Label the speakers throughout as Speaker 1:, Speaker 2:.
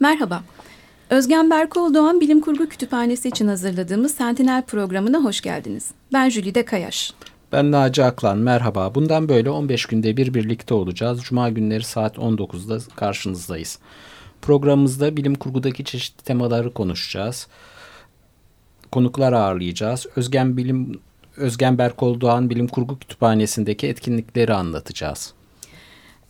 Speaker 1: Merhaba. Özgen Berkol Doğan Bilim Kurgu Kütüphanesi için hazırladığımız Sentinel programına hoş geldiniz. Ben Jülide Kayaş.
Speaker 2: Ben Naci Aklan, merhaba. Bundan böyle 15 günde bir birlikte olacağız. Cuma günleri saat 19'da karşınızdayız. Programımızda bilim kurgudaki çeşitli temaları konuşacağız. Konuklar ağırlayacağız. Özgen Bilim Özgen Berkol Doğan Bilim Kurgu Kütüphanesi'ndeki etkinlikleri anlatacağız.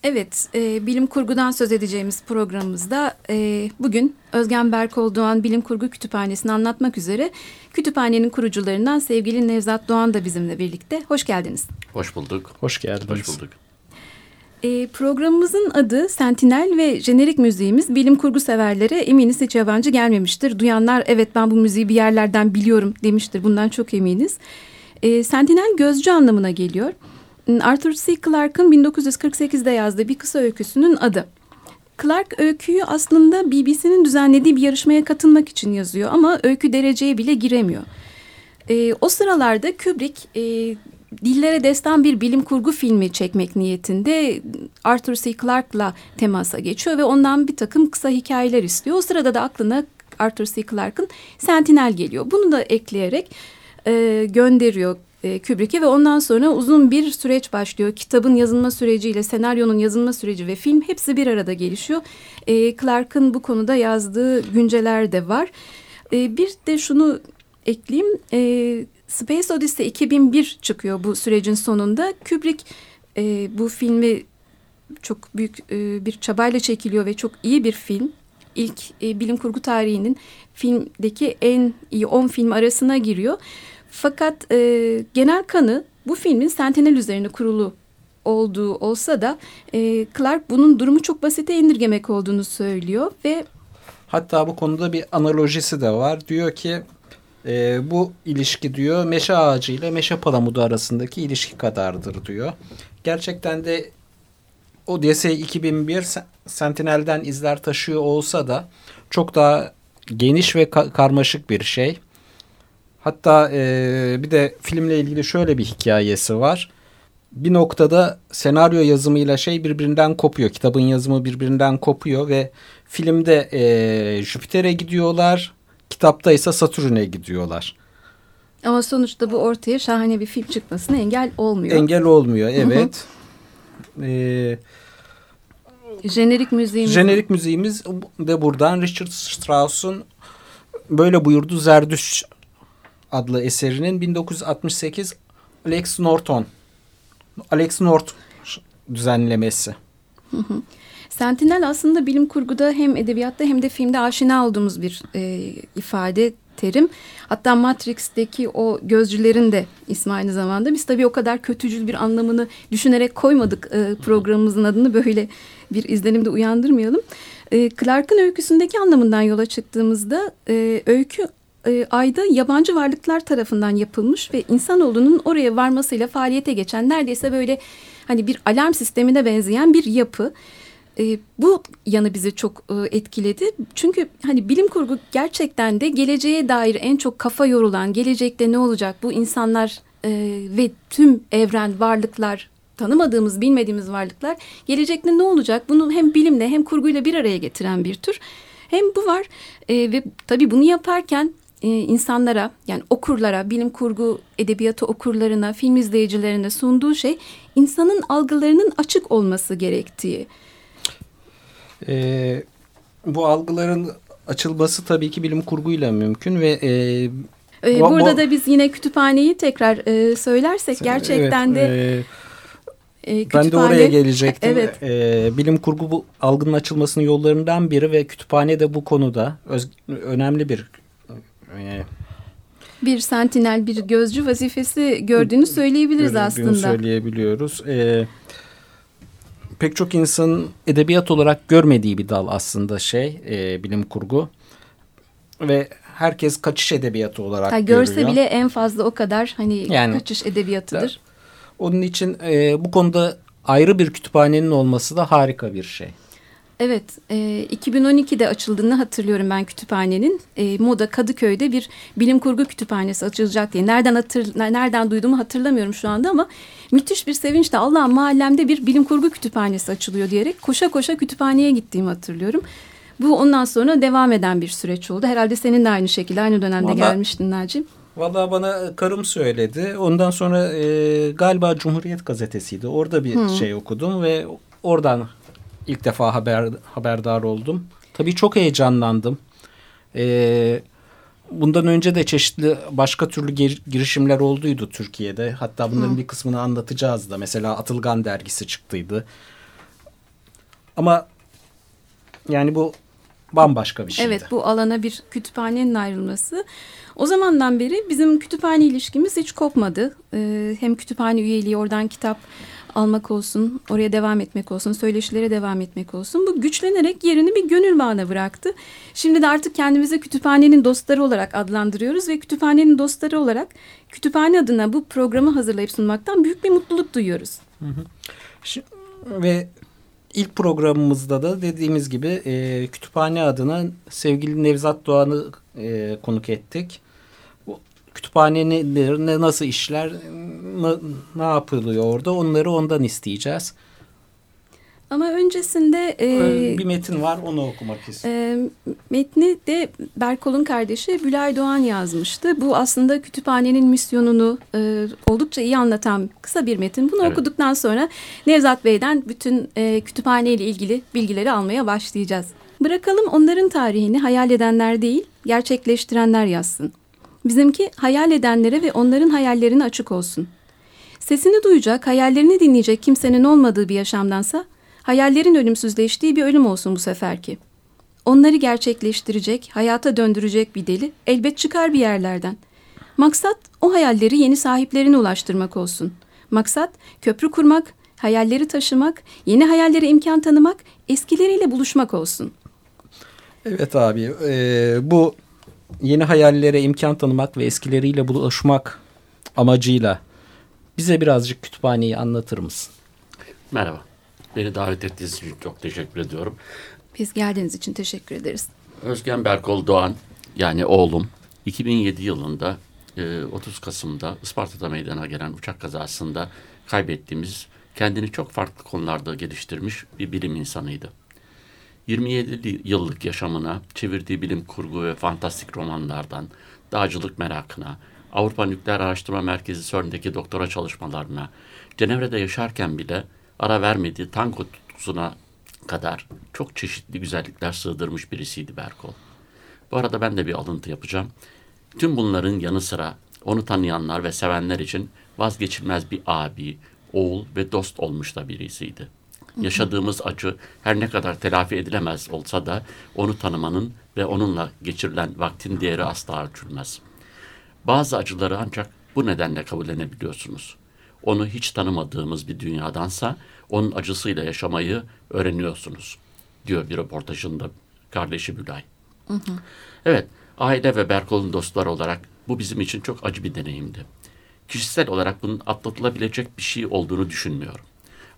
Speaker 1: Evet, e, bilim kurgudan söz edeceğimiz programımızda e, bugün Özgen Berkol Doğan Bilim Kurgu Kütüphanesi'ni anlatmak üzere kütüphanenin kurucularından sevgili Nevzat Doğan da bizimle birlikte. Hoş geldiniz.
Speaker 3: Hoş bulduk.
Speaker 2: Hoş geldiniz.
Speaker 3: Hoş bulduk.
Speaker 1: E, programımızın adı Sentinel ve jenerik müziğimiz bilim kurgu severlere eminiz hiç yabancı gelmemiştir. Duyanlar evet ben bu müziği bir yerlerden biliyorum demiştir. Bundan çok eminiz. E, Sentinel gözcü anlamına geliyor. Arthur C. Clarke'ın 1948'de yazdığı bir kısa öyküsünün adı. Clark öyküyü aslında BBC'nin düzenlediği bir yarışmaya katılmak için yazıyor ama öykü dereceye bile giremiyor. E, o sıralarda Kubrick e, dillere destan bir bilim kurgu filmi çekmek niyetinde Arthur C. Clarke'la temasa geçiyor ve ondan bir takım kısa hikayeler istiyor. O sırada da aklına Arthur C. Clarke'ın Sentinel geliyor. Bunu da ekleyerek e, gönderiyor e, Kubrick'e ve ondan sonra uzun bir süreç başlıyor. Kitabın yazılma süreciyle senaryonun yazılma süreci ve film hepsi bir arada gelişiyor. E, Clark'ın bu konuda yazdığı günceler de var. E, bir de şunu ekleyeyim. E, Space Odyssey 2001 çıkıyor bu sürecin sonunda. Kubrick e, bu filmi çok büyük e, bir çabayla çekiliyor ve çok iyi bir film. İlk e, bilim kurgu tarihinin filmdeki en iyi 10 film arasına giriyor. Fakat e, genel kanı bu filmin Sentinel üzerine kurulu olduğu olsa da e, Clark bunun durumu çok basite indirgemek olduğunu söylüyor ve
Speaker 2: hatta bu konuda bir analojisi de var. Diyor ki e, bu ilişki diyor meşe ağacı ile meşe palamudu arasındaki ilişki kadardır diyor. Gerçekten de Odyssey 2001 Sentinel'den izler taşıyor olsa da çok daha geniş ve ka karmaşık bir şey. Hatta e, bir de filmle ilgili şöyle bir hikayesi var. Bir noktada senaryo yazımıyla şey birbirinden kopuyor. Kitabın yazımı birbirinden kopuyor ve filmde e, Jüpiter'e gidiyorlar. Kitapta ise Satürn'e gidiyorlar.
Speaker 1: Ama sonuçta bu ortaya şahane bir film çıkmasına engel olmuyor.
Speaker 2: Engel olmuyor evet. Ee,
Speaker 1: Jenerik müziğimiz.
Speaker 2: Jenerik müziğimiz de buradan Richard Strauss'un böyle buyurdu Zerdüş adlı eserinin 1968 Alex Norton Alex North düzenlemesi.
Speaker 1: Sentinel aslında bilim kurguda hem edebiyatta hem de filmde aşina olduğumuz bir e, ifade, terim. Hatta Matrix'teki o gözcülerin de ismi aynı zamanda. Biz tabii o kadar kötücül bir anlamını düşünerek koymadık e, programımızın adını böyle bir izlenimde uyandırmayalım. E, Clark'ın öyküsündeki anlamından yola çıktığımızda e, öykü e, ayda yabancı varlıklar tarafından yapılmış ve insanoğlunun oraya varmasıyla faaliyete geçen neredeyse böyle hani bir alarm sistemine benzeyen bir yapı. E, bu yanı bizi çok e, etkiledi. Çünkü hani bilim kurgu gerçekten de geleceğe dair en çok kafa yorulan, gelecekte ne olacak bu insanlar e, ve tüm evren, varlıklar, tanımadığımız, bilmediğimiz varlıklar gelecekte ne olacak? Bunu hem bilimle hem kurguyla bir araya getiren bir tür. Hem bu var e, ve tabii bunu yaparken e, insanlara yani okurlara, bilim kurgu edebiyatı okurlarına, film izleyicilerine sunduğu şey insanın algılarının açık olması gerektiği.
Speaker 2: E, bu algıların açılması tabii ki bilim kurguyla mümkün ve e,
Speaker 1: e, burada bu, da biz yine kütüphaneyi tekrar e, söylersek gerçekten
Speaker 2: evet,
Speaker 1: de
Speaker 2: e, kütüphane, ben de oraya gelecektim. Evet. E, bilim kurgu bu algının açılmasının yollarından biri ve kütüphane de bu konuda öz, önemli bir e,
Speaker 1: bir sentinel, bir gözcü vazifesi gördüğünü söyleyebiliriz gördüğünü aslında.
Speaker 2: söyleyebiliyoruz. E, pek çok insanın edebiyat olarak görmediği bir dal aslında şey, e, bilim kurgu. Ve herkes kaçış edebiyatı olarak ha,
Speaker 1: görse görüyor. bile en fazla o kadar hani yani, kaçış edebiyatıdır.
Speaker 2: Onun için e, bu konuda ayrı bir kütüphanenin olması da harika bir şey.
Speaker 1: Evet, e, 2012'de açıldığını hatırlıyorum ben kütüphanenin. E, Moda Kadıköy'de bir bilim kurgu kütüphanesi açılacak diye. Nereden hatır, nereden duyduğumu hatırlamıyorum şu anda ama müthiş bir sevinçle Allah'ım mahallemde bir bilim kurgu kütüphanesi açılıyor diyerek koşa koşa kütüphaneye gittiğimi hatırlıyorum. Bu ondan sonra devam eden bir süreç oldu. Herhalde senin de aynı şekilde aynı dönemde Vallahi, gelmiştin Naci.
Speaker 2: Valla bana karım söyledi. Ondan sonra e, galiba Cumhuriyet gazetesiydi. Orada bir hmm. şey okudum ve oradan ilk defa haber haberdar oldum. Tabii çok heyecanlandım. Eee Bundan önce de çeşitli başka türlü girişimler olduydu Türkiye'de. Hatta bunların Hı. bir kısmını anlatacağız da. Mesela Atılgan dergisi çıktıydı. Ama yani bu bambaşka bir şeydi.
Speaker 1: Evet bu alana bir kütüphanenin ayrılması. O zamandan beri bizim kütüphane ilişkimiz hiç kopmadı. Ee, hem kütüphane üyeliği oradan kitap almak olsun, oraya devam etmek olsun, söyleşilere devam etmek olsun. Bu güçlenerek yerini bir gönül bağına bıraktı. Şimdi de artık kendimizi kütüphanenin dostları olarak adlandırıyoruz ve kütüphanenin dostları olarak kütüphane adına bu programı hazırlayıp sunmaktan büyük bir mutluluk duyuyoruz. Hı hı.
Speaker 2: Şimdi, ve ilk programımızda da dediğimiz gibi e, kütüphane adına sevgili Nevzat Doğan'ı e, konuk ettik kütüphane nedir, ne, nasıl işler, ne, ne yapılıyor orada onları ondan isteyeceğiz.
Speaker 1: Ama öncesinde...
Speaker 2: E, bir metin var onu okumak istiyorum.
Speaker 1: E, metni de Berkol'un kardeşi Bülay Doğan yazmıştı. Bu aslında kütüphanenin misyonunu e, oldukça iyi anlatan kısa bir metin. Bunu evet. okuduktan sonra Nevzat Bey'den bütün e, kütüphane ile ilgili bilgileri almaya başlayacağız. Bırakalım onların tarihini hayal edenler değil, gerçekleştirenler yazsın. Bizimki hayal edenlere ve onların hayallerine açık olsun. Sesini duyacak, hayallerini dinleyecek kimsenin olmadığı bir yaşamdansa hayallerin ölümsüzleştiği bir ölüm olsun bu seferki. Onları gerçekleştirecek, hayata döndürecek bir deli elbet çıkar bir yerlerden. Maksat o hayalleri yeni sahiplerine ulaştırmak olsun. Maksat köprü kurmak, hayalleri taşımak, yeni hayallere imkan tanımak, eskileriyle buluşmak olsun.
Speaker 2: Evet abi e, bu yeni hayallere imkan tanımak ve eskileriyle buluşmak amacıyla bize birazcık kütüphaneyi anlatır mısın?
Speaker 3: Merhaba. Beni davet ettiğiniz için çok teşekkür ediyorum.
Speaker 1: Biz geldiğiniz için teşekkür ederiz.
Speaker 3: Özgen Berkol Doğan yani oğlum 2007 yılında 30 e, Kasım'da Isparta'da meydana gelen uçak kazasında kaybettiğimiz kendini çok farklı konularda geliştirmiş bir bilim insanıydı. 27 yıllık yaşamına, çevirdiği bilim kurgu ve fantastik romanlardan, dağcılık merakına, Avrupa Nükleer Araştırma Merkezi CERN'deki doktora çalışmalarına, Cenevre'de yaşarken bile ara vermediği tango tutkusuna kadar çok çeşitli güzellikler sığdırmış birisiydi Berkol. Bu arada ben de bir alıntı yapacağım. Tüm bunların yanı sıra onu tanıyanlar ve sevenler için vazgeçilmez bir abi, oğul ve dost olmuş da birisiydi. Yaşadığımız acı her ne kadar telafi edilemez olsa da onu tanımanın ve onunla geçirilen vaktin değeri asla ölçülmez. Bazı acıları ancak bu nedenle kabullenebiliyorsunuz. Onu hiç tanımadığımız bir dünyadansa onun acısıyla yaşamayı öğreniyorsunuz diyor bir röportajında kardeşi Bülay. Hı hı. Evet, aile ve Berkol'un dostları olarak bu bizim için çok acı bir deneyimdi. Kişisel olarak bunun atlatılabilecek bir şey olduğunu düşünmüyorum.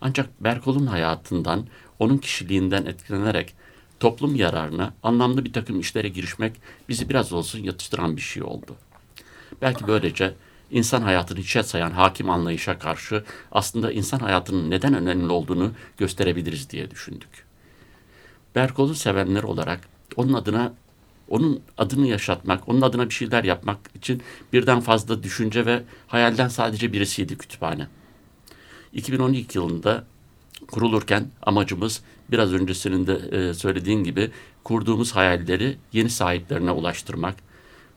Speaker 3: Ancak Berkol'un hayatından, onun kişiliğinden etkilenerek toplum yararına anlamlı bir takım işlere girişmek bizi biraz olsun yatıştıran bir şey oldu. Belki böylece insan hayatını hiçe sayan hakim anlayışa karşı aslında insan hayatının neden önemli olduğunu gösterebiliriz diye düşündük. Berkol'u sevenler olarak onun adına onun adını yaşatmak, onun adına bir şeyler yapmak için birden fazla düşünce ve hayalden sadece birisiydi kütüphane. 2012 yılında kurulurken amacımız biraz öncesinin de e, söylediğin gibi kurduğumuz hayalleri yeni sahiplerine ulaştırmak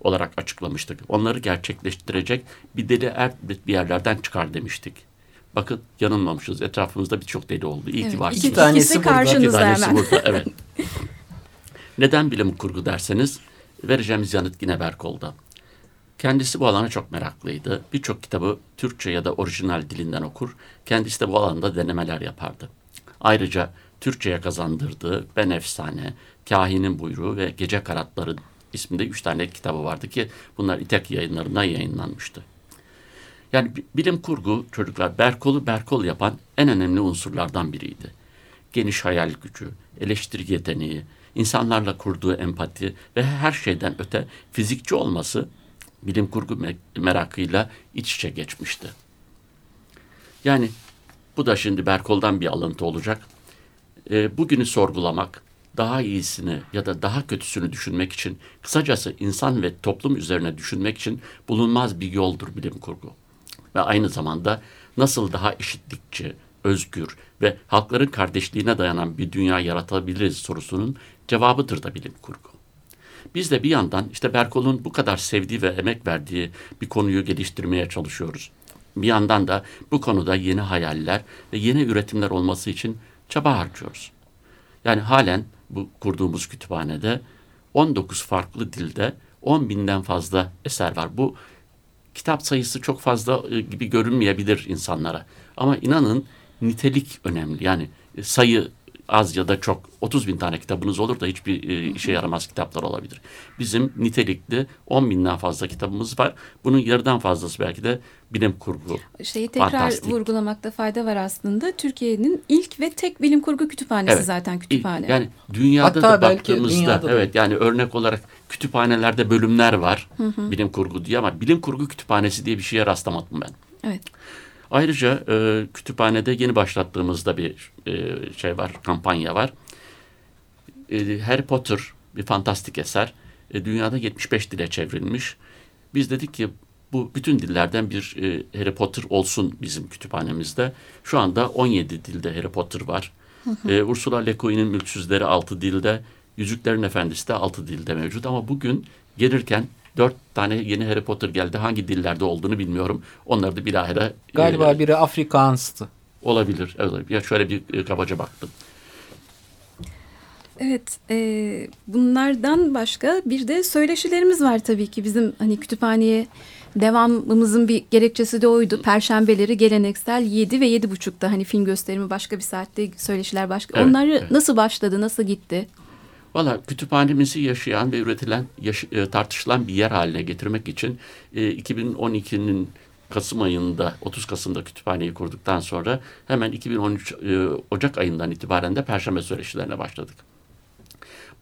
Speaker 3: olarak açıklamıştık. Onları gerçekleştirecek bir deli er bir yerlerden çıkar demiştik. Bakın yanılmamışız. Etrafımızda birçok deli oldu. İyi
Speaker 1: evet, ki var. İki tanesi burada. İki tanesi hemen. burada.
Speaker 3: Evet. Neden bilim kurgu derseniz vereceğimiz yanıt yine Berkol'da. Kendisi bu alana çok meraklıydı. Birçok kitabı Türkçe ya da orijinal dilinden okur. Kendisi de bu alanda denemeler yapardı. Ayrıca Türkçe'ye kazandırdığı Ben Efsane, Kahinin Buyruğu ve Gece Karatları isminde üç tane kitabı vardı ki bunlar İtek yayınlarından yayınlanmıştı. Yani bilim kurgu çocuklar Berkol'u Berkol yapan en önemli unsurlardan biriydi. Geniş hayal gücü, eleştiri yeteneği, insanlarla kurduğu empati ve her şeyden öte fizikçi olması bilim kurgu merakıyla iç içe geçmişti. Yani bu da şimdi Berkol'dan bir alıntı olacak. E, bugünü sorgulamak, daha iyisini ya da daha kötüsünü düşünmek için, kısacası insan ve toplum üzerine düşünmek için bulunmaz bir yoldur bilim kurgu. Ve aynı zamanda nasıl daha eşitlikçi, özgür ve halkların kardeşliğine dayanan bir dünya yaratabiliriz sorusunun cevabıdır da bilim kurgu. Biz de bir yandan işte Berkol'un bu kadar sevdiği ve emek verdiği bir konuyu geliştirmeye çalışıyoruz. Bir yandan da bu konuda yeni hayaller ve yeni üretimler olması için çaba harcıyoruz. Yani halen bu kurduğumuz kütüphanede 19 farklı dilde 10 binden fazla eser var. Bu kitap sayısı çok fazla e, gibi görünmeyebilir insanlara. Ama inanın nitelik önemli. Yani sayı az ya da çok 30 bin tane kitabınız olur da hiçbir e, işe yaramaz kitaplar olabilir. Bizim nitelikli 10 binden fazla kitabımız var. Bunun yarıdan fazlası belki de bilim kurgu.
Speaker 1: Şeyi tekrar Fantastik. vurgulamakta fayda var aslında. Türkiye'nin ilk ve tek bilim kurgu kütüphanesi evet. zaten kütüphane.
Speaker 3: Yani dünyada Hatta da baktığımızda dünyada evet yani örnek olarak kütüphanelerde bölümler var hı hı. bilim kurgu diye ama bilim kurgu kütüphanesi diye bir şeye rastlamadım ben.
Speaker 1: Evet.
Speaker 3: Ayrıca e, kütüphanede yeni başlattığımızda bir e, şey var, kampanya var. E, Harry Potter bir fantastik eser. E, dünyada 75 dile çevrilmiş. Biz dedik ki bu bütün dillerden bir e, Harry Potter olsun bizim kütüphanemizde. Şu anda 17 dilde Harry Potter var. E, Ursula Le Guin'in Mülksüzleri 6 dilde, Yüzüklerin Efendisi de 6 dilde mevcut. Ama bugün gelirken Dört tane yeni Harry Potter geldi. Hangi dillerde olduğunu bilmiyorum. Onları da bilahare...
Speaker 2: Galiba e, biri Afrikaanstı.
Speaker 3: Olabilir. Evet. Ya şöyle bir e, kabaca baktım.
Speaker 1: Evet, e, bunlardan başka bir de söyleşilerimiz var tabii ki bizim hani kütüphaneye devamımızın bir gerekçesi de oydu. Perşembeleri geleneksel 7 ve 7.30'da hani film gösterimi başka bir saatte söyleşiler başka. Evet, Onları evet. nasıl başladı, nasıl gitti?
Speaker 3: Valla kütüphanemizi yaşayan ve üretilen, yaş e, tartışılan bir yer haline getirmek için e, 2012'nin Kasım ayında 30 Kasım'da kütüphaneyi kurduktan sonra hemen 2013 e, Ocak ayından itibaren de Perşembe söyleşilerine başladık.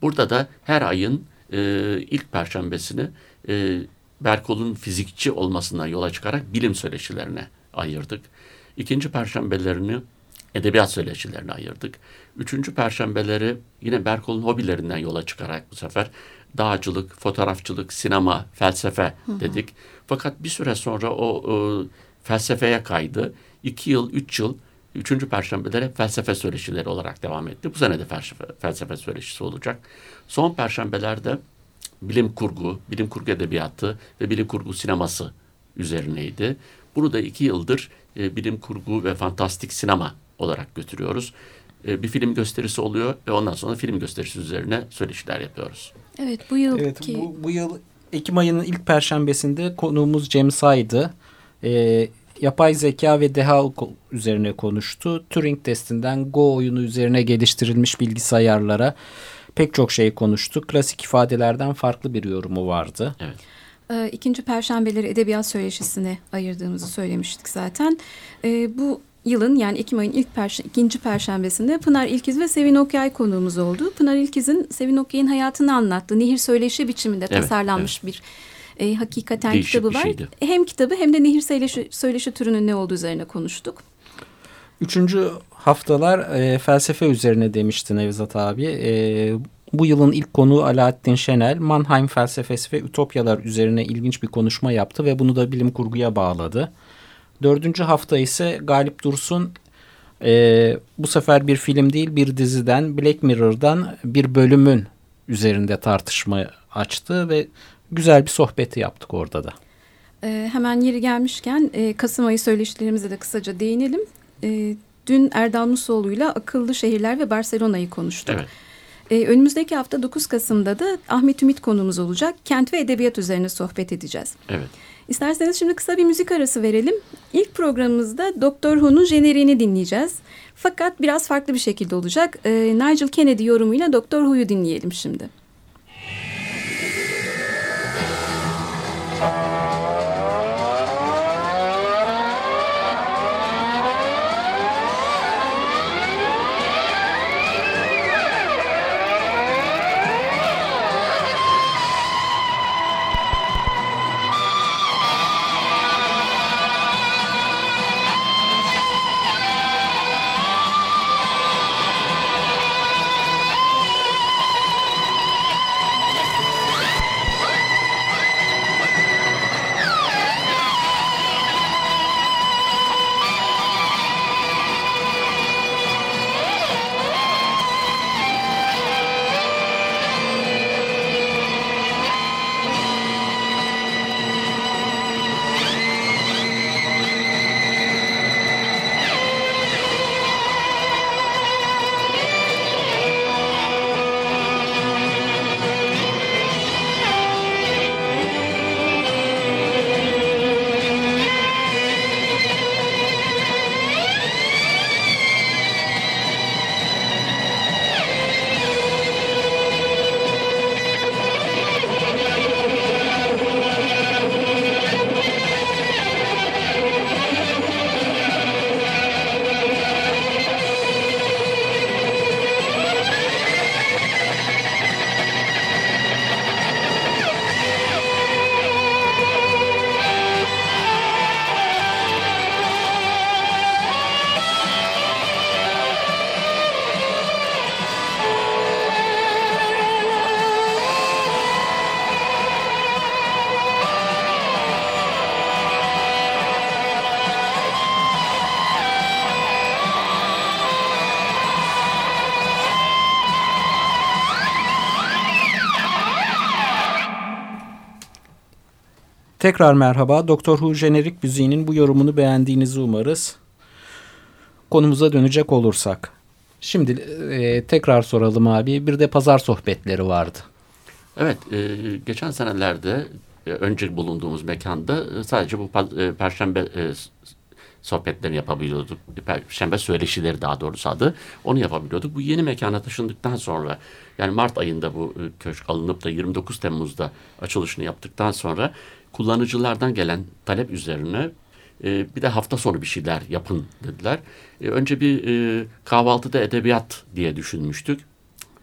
Speaker 3: Burada da her ayın e, ilk perşembesini e, Berkol'un fizikçi olmasına yola çıkarak bilim söyleşilerine ayırdık. İkinci perşembelerini edebiyat söyleşilerine ayırdık. Üçüncü perşembeleri yine Berkol'un hobilerinden yola çıkarak bu sefer dağcılık, fotoğrafçılık, sinema, felsefe dedik. Hı hı. Fakat bir süre sonra o, o felsefeye kaydı. İki yıl, üç yıl üçüncü perşembelere felsefe söyleşileri olarak devam etti. Bu sene de felsefe, felsefe söyleşisi olacak. Son perşembelerde bilim kurgu, bilim kurgu edebiyatı ve bilim kurgu sineması üzerineydi. Bunu da iki yıldır e, bilim kurgu ve fantastik sinema olarak götürüyoruz. E, bir film gösterisi oluyor ve ondan sonra film gösterisi üzerine söyleşiler yapıyoruz.
Speaker 1: Evet bu yıl
Speaker 2: evet, bu, bu yıl Ekim ayının ilk perşembesinde konuğumuz Cem Say'dı. E, yapay zeka ve deha üzerine konuştu. Turing testinden Go oyunu üzerine geliştirilmiş bilgisayarlara pek çok şey konuştu. Klasik ifadelerden farklı bir yorumu vardı.
Speaker 3: Evet.
Speaker 1: E, ikinci perşembeleri edebiyat söyleşisine ayırdığımızı söylemiştik zaten. E, bu yılın yani Ekim ayının ilk perş ikinci perşembesinde Pınar İlkiz ve Sevin Okyay konuğumuz oldu. Pınar İlkiz'in Sevin Okyay'ın hayatını anlattı. Nehir söyleşi biçiminde evet, tasarlanmış evet. bir e, hakikaten Değişik kitabı var. Şeydi. Hem kitabı hem de nehir söyleşi, söyleşi türünün ne olduğu üzerine konuştuk.
Speaker 2: Üçüncü haftalar e, felsefe üzerine demişti Nevzat abi. E, bu yılın ilk konuğu Alaaddin Şenel, Mannheim felsefesi ve ütopyalar üzerine ilginç bir konuşma yaptı ve bunu da bilim kurguya bağladı. Dördüncü hafta ise Galip Dursun e, bu sefer bir film değil bir diziden Black Mirror'dan bir bölümün üzerinde tartışma açtı ve güzel bir sohbeti yaptık orada da.
Speaker 1: E, hemen yeri gelmişken e, Kasım ayı söyleşilerimize de kısaca değinelim. E, dün Erdal Musoğlu'yla akıllı şehirler ve Barcelona'yı konuştuk.
Speaker 3: Evet.
Speaker 1: Ee, önümüzdeki hafta 9 Kasım'da da Ahmet Ümit konumuz olacak. Kent ve edebiyat üzerine sohbet edeceğiz.
Speaker 3: Evet.
Speaker 1: İsterseniz şimdi kısa bir müzik arası verelim. İlk programımızda Doktor Who'nun jeneriğini dinleyeceğiz. Fakat biraz farklı bir şekilde olacak. Ee, Nigel Kennedy yorumuyla Doktor Who'yu dinleyelim şimdi.
Speaker 2: Tekrar merhaba. Doktor Who jenerik müziğinin bu yorumunu beğendiğinizi umarız. Konumuza dönecek olursak. Şimdi e, tekrar soralım abi. Bir de pazar sohbetleri vardı.
Speaker 3: Evet, e, geçen senelerde e, önce bulunduğumuz mekanda e, sadece bu e, perşembe e, sohbetlerini yapabiliyorduk. Perşembe söyleşileri daha doğrusu adı. Onu yapabiliyorduk. Bu yeni mekana taşındıktan sonra yani Mart ayında bu e, köşk alınıp da 29 Temmuz'da açılışını yaptıktan sonra kullanıcılardan gelen talep üzerine e, bir de hafta sonu bir şeyler yapın dediler. E, önce bir e, kahvaltıda edebiyat diye düşünmüştük.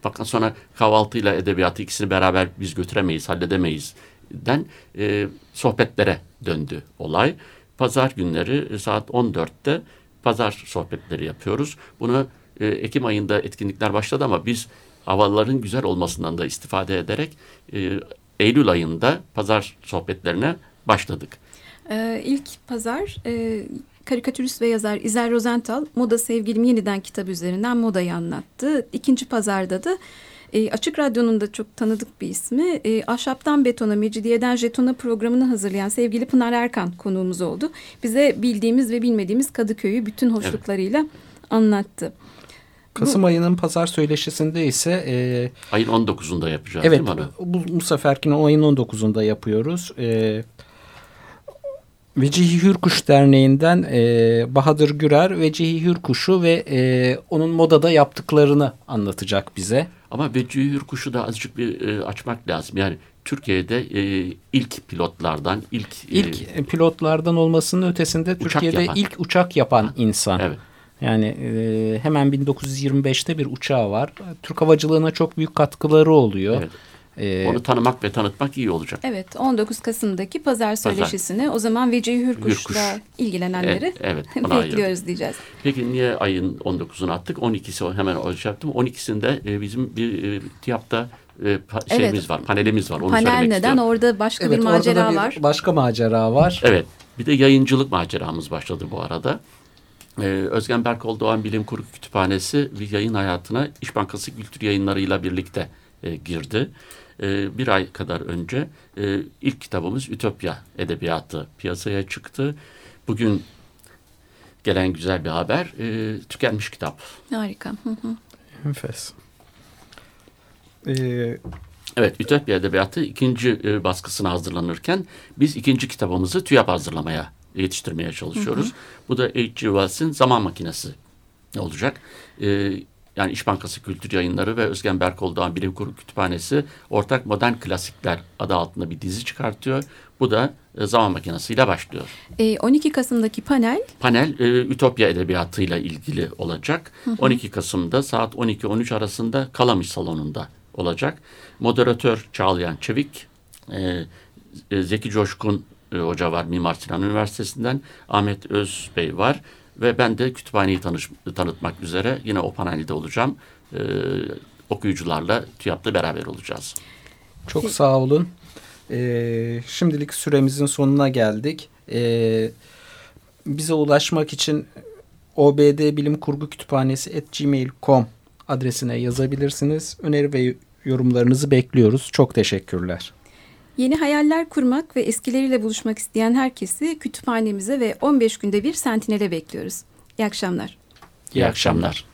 Speaker 3: Fakat sonra kahvaltıyla edebiyatı ikisini beraber biz götüremeyiz, halledemeyiz den e, sohbetlere döndü olay. Pazar günleri e, saat 14'te pazar sohbetleri yapıyoruz. Bunu e, Ekim ayında etkinlikler başladı ama biz havaların güzel olmasından da istifade ederek e, Eylül ayında pazar sohbetlerine başladık.
Speaker 1: Ee, ilk pazar e, karikatürist ve yazar İzel Rozental Moda Sevgilim Yeniden kitabı üzerinden modayı anlattı. İkinci pazarda da e, Açık Radyo'nun da çok tanıdık bir ismi. E, Ahşaptan Betona, Mecidiyeden Jeton'a programını hazırlayan sevgili Pınar Erkan konuğumuz oldu. Bize bildiğimiz ve bilmediğimiz Kadıköy'ü bütün hoşluklarıyla evet. anlattı.
Speaker 2: Kasım bu, ayının pazar söyleşisinde ise... E,
Speaker 3: ayın 19'unda yapacağız
Speaker 2: evet,
Speaker 3: değil mi?
Speaker 2: Bu, bu seferkini o ayın 19'unda yapıyoruz. E, Vecihi Hürkuş Derneği'nden e, Bahadır Gürer Vecihi Hürkuş'u ve e, onun modada yaptıklarını anlatacak bize.
Speaker 3: Ama Vecihi Hürkuş'u da azıcık bir e, açmak lazım. Yani Türkiye'de e, ilk pilotlardan, ilk...
Speaker 2: E, ilk pilotlardan olmasının ötesinde Türkiye'de yapan. ilk uçak yapan ha. insan. Evet. Yani e, hemen 1925'te bir uçağı var. Türk havacılığına çok büyük katkıları oluyor. Evet.
Speaker 3: Ee, Onu tanımak ve tanıtmak iyi olacak.
Speaker 1: Evet 19 Kasım'daki pazar söyleşisini pazar. o zaman Vecihi Hürkuş'la Hürkuş. ilgilenenleri evet, evet, bekliyoruz diyeceğiz.
Speaker 3: Peki niye ayın 19'unu attık? 12'si hemen o şey yaptım. 12'sinde e, bizim bir e, TİAP'ta e, şeyimiz evet. var, panelimiz var. Onu
Speaker 1: Panel neden?
Speaker 3: Istiyorum.
Speaker 1: Orada başka evet, bir macera bir var.
Speaker 2: Başka macera var.
Speaker 3: Evet. Bir de yayıncılık maceramız başladı bu arada. Ee, Özgen Berkol Doğan Bilim Kurgu Kütüphanesi bir yayın hayatına İş Bankası Kültür Yayınları'yla birlikte e, girdi e, bir ay kadar önce e, ilk kitabımız Ütopya Edebiyatı piyasaya çıktı. Bugün gelen güzel bir haber e, tükenmiş kitap.
Speaker 1: Harika.
Speaker 2: Enfes.
Speaker 3: Ee, evet Ütopya Edebiyatı ikinci e, baskısına hazırlanırken biz ikinci kitabımızı TÜYAP hazırlamaya yetiştirmeye çalışıyoruz. Hı hı. Bu da H.G. Wells'in Zaman Makinesi olacak. E, yani İş Bankası Kültür Yayınları ve Özgen Berkoldoğan Bilim Kurulu Kütüphanesi ortak modern klasikler adı altında bir dizi çıkartıyor. Bu da e, zaman makinesiyle başlıyor.
Speaker 1: E, 12 Kasım'daki panel?
Speaker 3: Panel e, Ütopya Edebiyatı'yla ilgili olacak. Hı hı. 12 Kasım'da saat 12-13 arasında Kalamış Salonu'nda olacak. Moderatör Çağlayan Çevik, e, e, Zeki Coşkun e, Hoca var Mimar Sinan Üniversitesi'nden, Ahmet Özbey var ve ben de kütüphaneyi tanış, tanıtmak üzere yine o panelde olacağım. Ee, okuyucularla TÜYAP'ta beraber olacağız.
Speaker 2: Çok sağ olun. Ee, şimdilik süremizin sonuna geldik. Ee, bize ulaşmak için obd bilim kurgu kütüphanesi gmail.com adresine yazabilirsiniz. Öneri ve yorumlarınızı bekliyoruz. Çok teşekkürler.
Speaker 1: Yeni hayaller kurmak ve eskileriyle buluşmak isteyen herkesi kütüphanemize ve 15 günde bir Sentinel'e bekliyoruz. İyi akşamlar.
Speaker 3: İyi akşamlar.